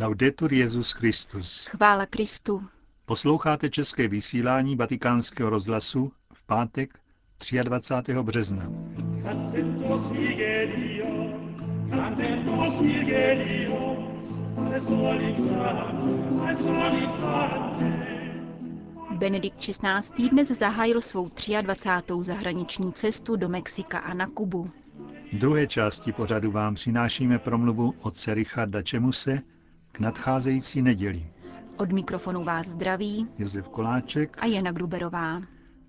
Laudetur Jezus Christus. Chvála Kristu. Posloucháte české vysílání Vatikánského rozhlasu v pátek 23. března. Benedikt XVI. dnes zahájil svou 23. zahraniční cestu do Mexika a na Kubu. V druhé části pořadu vám přinášíme promluvu otce Richarda Čemuse k nadcházející neděli. Od mikrofonu vás zdraví Josef Koláček a Jana Gruberová.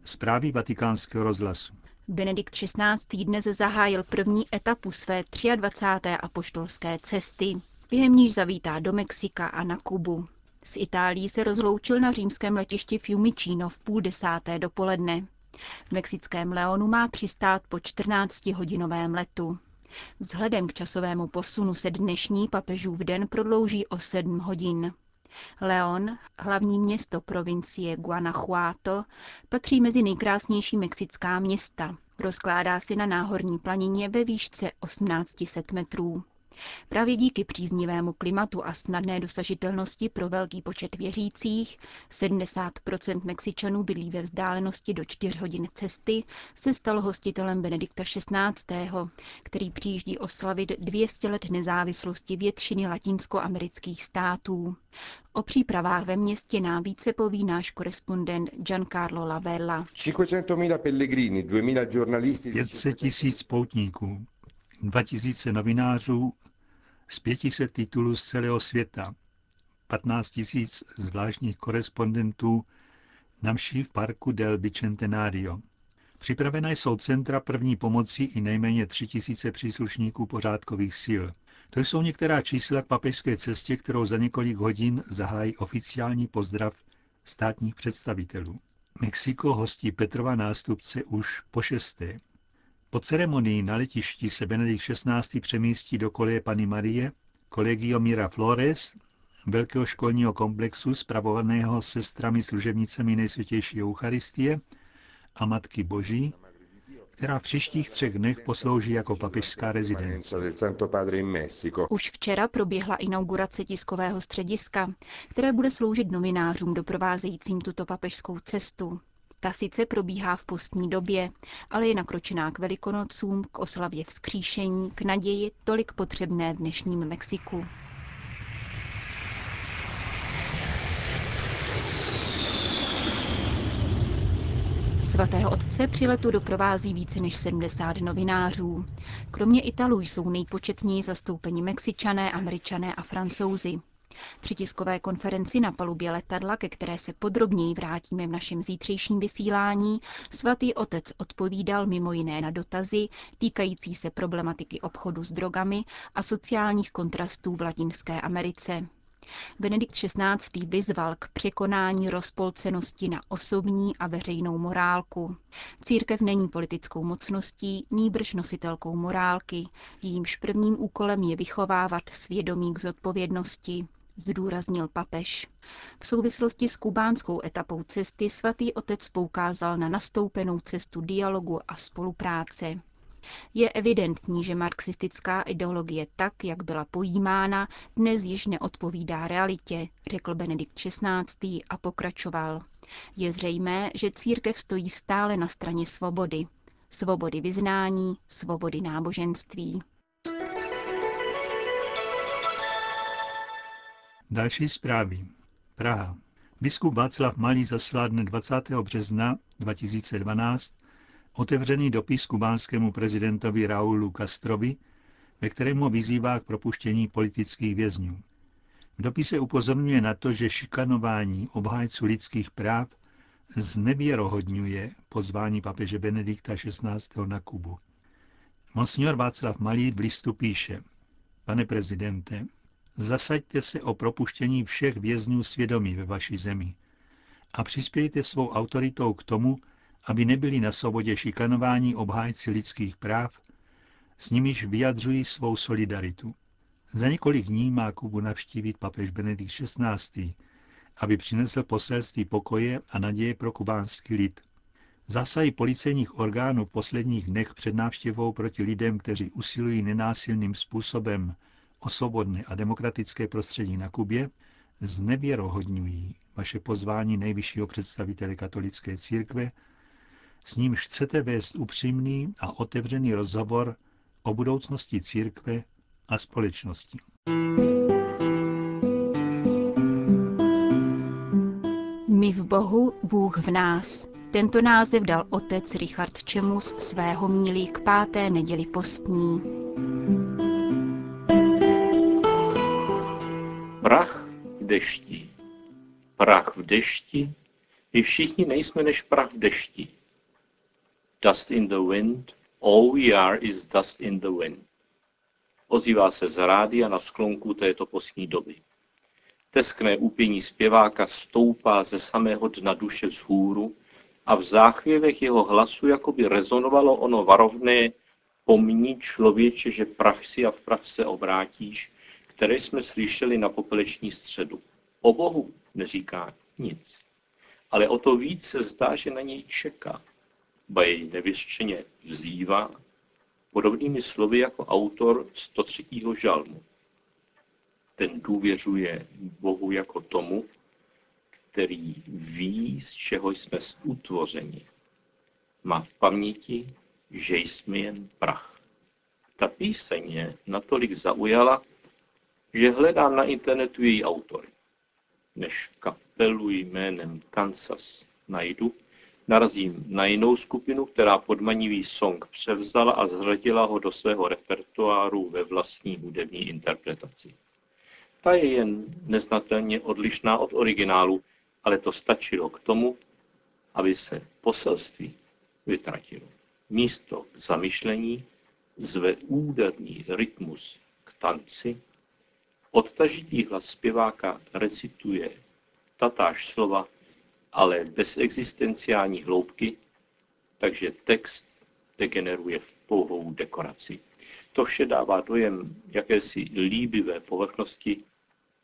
Zprávy vatikánského rozhlasu. Benedikt XVI. dnes zahájil první etapu své 23. apoštolské cesty, během níž zavítá do Mexika a na Kubu. Z Itálií se rozloučil na římském letišti Fiumicino v půl desáté dopoledne. V mexickém Leonu má přistát po 14-hodinovém letu. Vzhledem k časovému posunu se dnešní papežův den prodlouží o 7 hodin. León, hlavní město provincie Guanajuato, patří mezi nejkrásnější mexická města. Rozkládá se na náhorní planině ve výšce 1800 metrů. Právě díky příznivému klimatu a snadné dosažitelnosti pro velký počet věřících, 70% Mexičanů bydlí ve vzdálenosti do 4 hodin cesty, se stal hostitelem Benedikta XVI., který přijíždí oslavit 200 let nezávislosti většiny latinskoamerických států. O přípravách ve městě nám více poví náš korespondent Giancarlo Lavella. 500 tisíc poutníků, 2000 novinářů z 500 titulů z celého světa, 15 tisíc zvláštních korespondentů na mši v parku del Bicentenario. Připravena jsou centra první pomoci i nejméně 3000 příslušníků pořádkových sil. To jsou některá čísla k papežské cestě, kterou za několik hodin zahájí oficiální pozdrav státních představitelů. Mexiko hostí Petrova nástupce už po šesté. Po ceremonii na letišti se Benedikt XVI. přemístí do koleje Pany Marie, kolegio Mira Flores, velkého školního komplexu spravovaného sestrami služebnicemi nejsvětější Eucharistie a Matky Boží, která v příštích třech dnech poslouží jako papežská rezidence. Už včera proběhla inaugurace tiskového střediska, které bude sloužit novinářům doprovázejícím tuto papežskou cestu. Ta sice probíhá v postní době, ale je nakročená k velikonocům, k oslavě vzkříšení, k naději tolik potřebné v dnešním Mexiku. Svatého otce při letu doprovází více než 70 novinářů. Kromě Italů jsou nejpočetněji zastoupeni Mexičané, Američané a Francouzi. Při tiskové konferenci na palubě letadla, ke které se podrobněji vrátíme v našem zítřejším vysílání, svatý otec odpovídal mimo jiné na dotazy týkající se problematiky obchodu s drogami a sociálních kontrastů v Latinské Americe. Benedikt XVI. vyzval k překonání rozpolcenosti na osobní a veřejnou morálku. Církev není politickou mocností, nýbrž nositelkou morálky, jejímž prvním úkolem je vychovávat svědomí k zodpovědnosti zdůraznil papež. V souvislosti s kubánskou etapou cesty svatý otec poukázal na nastoupenou cestu dialogu a spolupráce. Je evidentní, že marxistická ideologie tak, jak byla pojímána, dnes již neodpovídá realitě, řekl Benedikt XVI. a pokračoval. Je zřejmé, že církev stojí stále na straně svobody. Svobody vyznání, svobody náboženství. Další zprávy. Praha. Biskup Václav Malý zaslal dne 20. března 2012 otevřený dopis kubánskému prezidentovi Raulu Castrovi, ve kterém ho vyzývá k propuštění politických vězňů. V dopise upozorňuje na to, že šikanování obhájců lidských práv znevěrohodňuje pozvání papeže Benedikta XVI. na Kubu. Monsignor Václav Malý v listu píše, pane prezidente, zasaďte se o propuštění všech vězňů svědomí ve vaší zemi a přispějte svou autoritou k tomu, aby nebyli na svobodě šikanování obhájci lidských práv, s nimiž vyjadřují svou solidaritu. Za několik dní má Kubu navštívit papež Benedikt XVI., aby přinesl poselství pokoje a naděje pro kubánský lid. Zasahy policejních orgánů v posledních dnech před návštěvou proti lidem, kteří usilují nenásilným způsobem o svobodné a demokratické prostředí na Kubě, znevěrohodňují vaše pozvání nejvyššího představitele katolické církve, s nímž chcete vést upřímný a otevřený rozhovor o budoucnosti církve a společnosti. My v Bohu, Bůh v nás. Tento název dal otec Richard Čemus svého mílí k páté neděli postní. Prach v dešti. Prach v dešti. My všichni nejsme než prach v dešti. Dust in the wind. All we are is dust in the wind. Ozývá se z rádia na sklonku této postní doby. Teskné úpění zpěváka stoupá ze samého dna duše vzhůru a v záchvěvech jeho hlasu jakoby rezonovalo ono varovné pomní člověče, že prach si a v prach se obrátíš, které jsme slyšeli na popeleční středu. O Bohu neříká nic, ale o to víc se zdá, že na něj čeká. Ba jej nevyřčeně vzývá, podobnými slovy jako autor 103. žalmu. Ten důvěřuje Bohu jako tomu, který ví, z čeho jsme utvořeni. Má v paměti, že jsme jen prach. Ta píseň je natolik zaujala, že hledám na internetu její autory. Než kapelu jménem Kansas najdu, narazím na jinou skupinu, která podmanivý song převzala a zřadila ho do svého repertoáru ve vlastní hudební interpretaci. Ta je jen neznatelně odlišná od originálu, ale to stačilo k tomu, aby se poselství vytratilo. Místo zamyšlení zve úderný rytmus k tanci, odtažitý hlas zpěváka recituje tatáž slova, ale bez existenciální hloubky, takže text degeneruje v pouhou dekoraci. To vše dává dojem jakési líbivé povrchnosti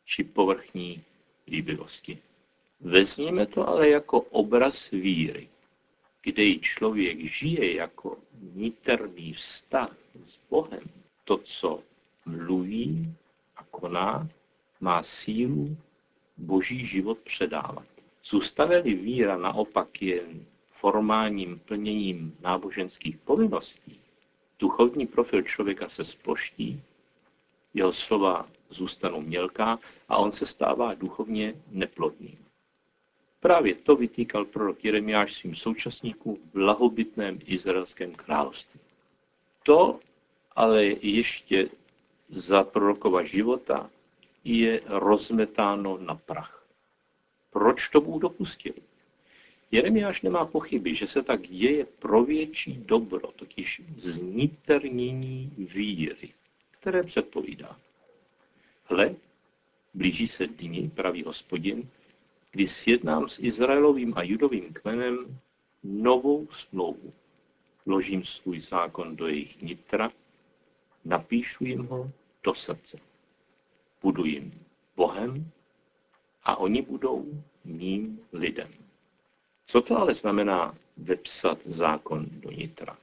či povrchní líbivosti. Vezměme to ale jako obraz víry, kde ji člověk žije jako niterný vztah s Bohem. To, co mluví koná, má sílu boží život předávat. Zůstane-li víra naopak jen formálním plněním náboženských povinností, duchovní profil člověka se sploští, jeho slova zůstanou mělká a on se stává duchovně neplodným. Právě to vytýkal prorok Jeremiáš svým současníkům v blahobytném izraelském království. To ale ještě za prorokova života je rozmetáno na prach. Proč to Bůh dopustil? Jeremiáš nemá pochyby, že se tak děje pro větší dobro, totiž zniternění víry, které předpovídá. Hle, blíží se dní, pravý hospodin, kdy sjednám s Izraelovým a judovým kmenem novou smlouvu. Ložím svůj zákon do jejich nitra, napíšu jim ho do srdce. Budu jim Bohem a oni budou mým lidem. Co to ale znamená vepsat zákon do nitra?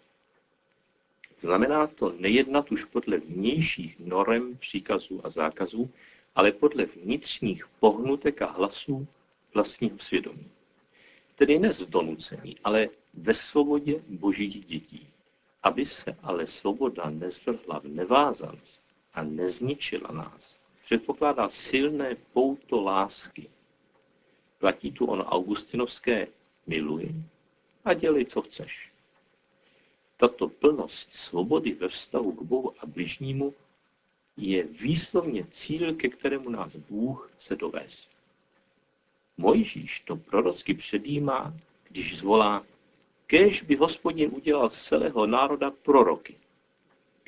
Znamená to nejednat už podle vnějších norem, příkazů a zákazů, ale podle vnitřních pohnutek a hlasů vlastního svědomí. Tedy ne z donucení, ale ve svobodě božích dětí. Aby se ale svoboda nezvrhla v nevázanost a nezničila nás, předpokládá silné pouto lásky. Platí tu ono augustinovské miluj a dělej, co chceš. Tato plnost svobody ve vztahu k Bohu a bližnímu je výslovně cíl, ke kterému nás Bůh chce dovést. Mojžíš to prorocky předjímá, když zvolá, kež by hospodin udělal z celého národa proroky,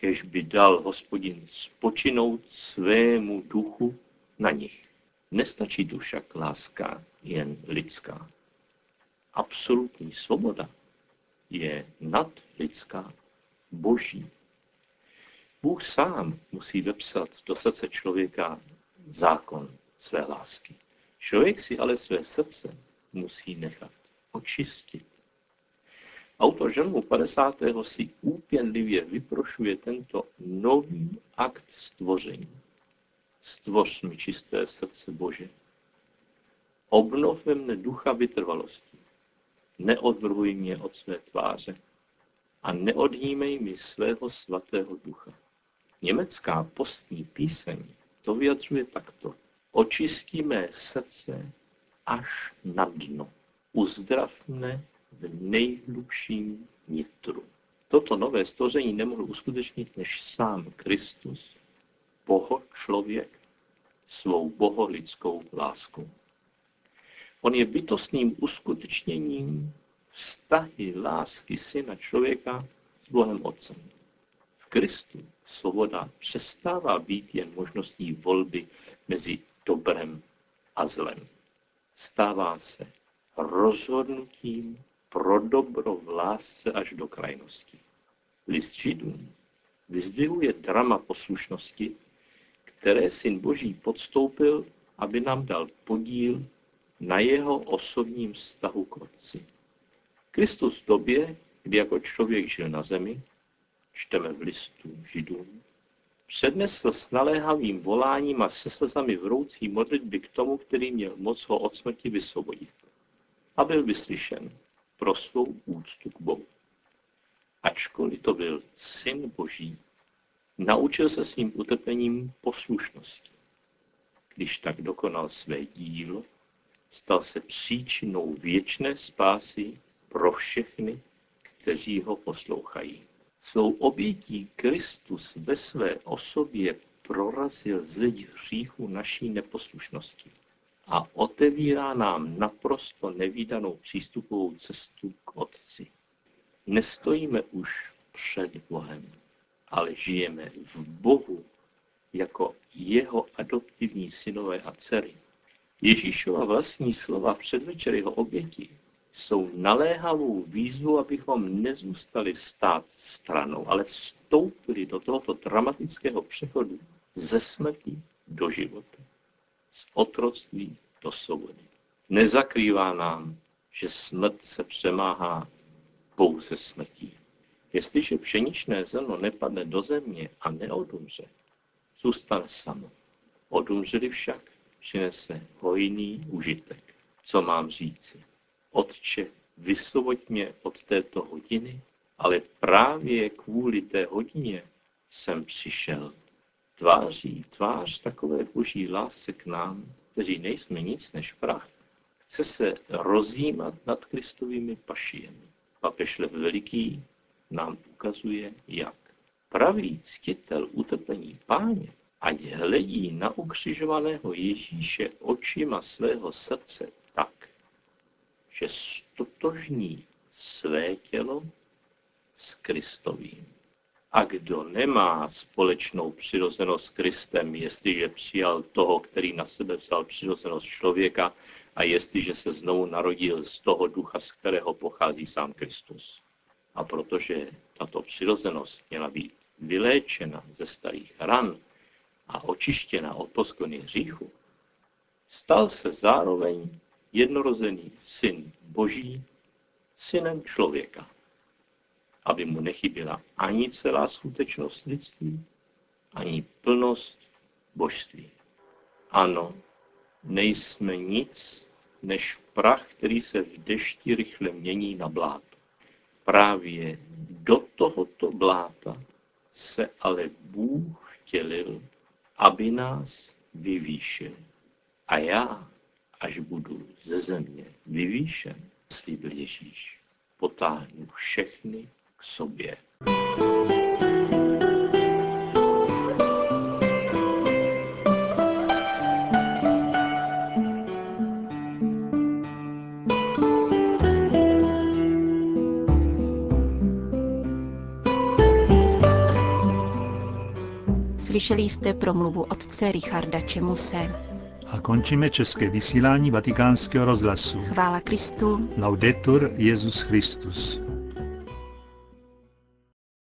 kež by dal hospodin spočinout svému duchu na nich. Nestačí tu však láska jen lidská. Absolutní svoboda je nadlidská, boží. Bůh sám musí vepsat do srdce člověka zákon své lásky. Člověk si ale své srdce musí nechat očistit. Autor žalmu 50. si úpěnlivě vyprošuje tento nový akt stvoření. stvoř mi čisté srdce Bože. Obnov ve mne ducha vytrvalosti. Neodvrhuj mě od své tváře a neodnímej mi svého svatého ducha. Německá postní píseň to vyjadřuje takto. Očistí mé srdce až na dno. Uzdrav mne v nejhlubším nitru. Toto nové stvoření nemohl uskutečnit než sám Kristus, boho člověk, svou boholidskou láskou. On je bytostným uskutečněním vztahy lásky syna člověka s Bohem Otcem. V Kristu svoboda přestává být jen možností volby mezi dobrem a zlem. Stává se rozhodnutím pro dobro v lásce až do krajnosti. List Židům vyzdvihuje drama poslušnosti, které syn Boží podstoupil, aby nám dal podíl na jeho osobním vztahu k Otci. Kristus v době, kdy jako člověk žil na zemi, čteme v listu Židům, přednesl s naléhavým voláním a se slzami vroucí modlitby k tomu, který měl moc ho od smrti vysvobodit. A byl vyslyšen pro svou úctu k Bohu. Ačkoliv to byl syn Boží, naučil se svým utrpením poslušnosti. Když tak dokonal své dílo, stal se příčinou věčné spásy pro všechny, kteří ho poslouchají. Svou obětí Kristus ve své osobě prorazil zeď hříchu naší neposlušnosti a otevírá nám naprosto nevýdanou přístupovou cestu k Otci. Nestojíme už před Bohem, ale žijeme v Bohu jako jeho adoptivní synové a dcery. Ježíšova vlastní slova předvečer jeho oběti jsou naléhavou výzvu, abychom nezůstali stát stranou, ale vstoupili do tohoto dramatického přechodu ze smrti do života, z otroctví do svobody. Nezakrývá nám, že smrt se přemáhá pouze smrtí. Jestliže pšeničné zrno nepadne do země a neodumře, zůstane samo. Odumřeli však, přinese hojný užitek. Co mám říci? Otče, vysvoboď mě od této hodiny, ale právě kvůli té hodině jsem přišel. Tváří tvář takové boží lásce k nám, kteří nejsme nic než prach, chce se rozjímat nad Kristovými pašiemi. Papež Lev Veliký nám ukazuje, jak. Pravý ctitel utrpení páně, ať hledí na ukřižovaného Ježíše očima svého srdce tak, že stotožní své tělo s Kristovým. A kdo nemá společnou přirozenost s Kristem, jestliže přijal toho, který na sebe vzal přirozenost člověka a jestliže se znovu narodil z toho ducha, z kterého pochází sám Kristus. A protože tato přirozenost měla být vyléčena ze starých ran a očištěna od poskony hříchu, stal se zároveň jednorozený syn Boží, synem člověka, aby mu nechyběla ani celá skutečnost lidství, ani plnost božství. Ano, nejsme nic než prach, který se v dešti rychle mění na bláto. Právě do tohoto bláta se ale Bůh vtělil, aby nás vyvýšil. A já až budu ze země vyvýšen, slíbil Ježíš, potáhnu všechny k sobě. Slyšeli jste promluvu otce Richarda Čemuse. A končíme české vysílání vatikánského rozhlasu. Chvála Kristu. Laudetur Jezus Christus.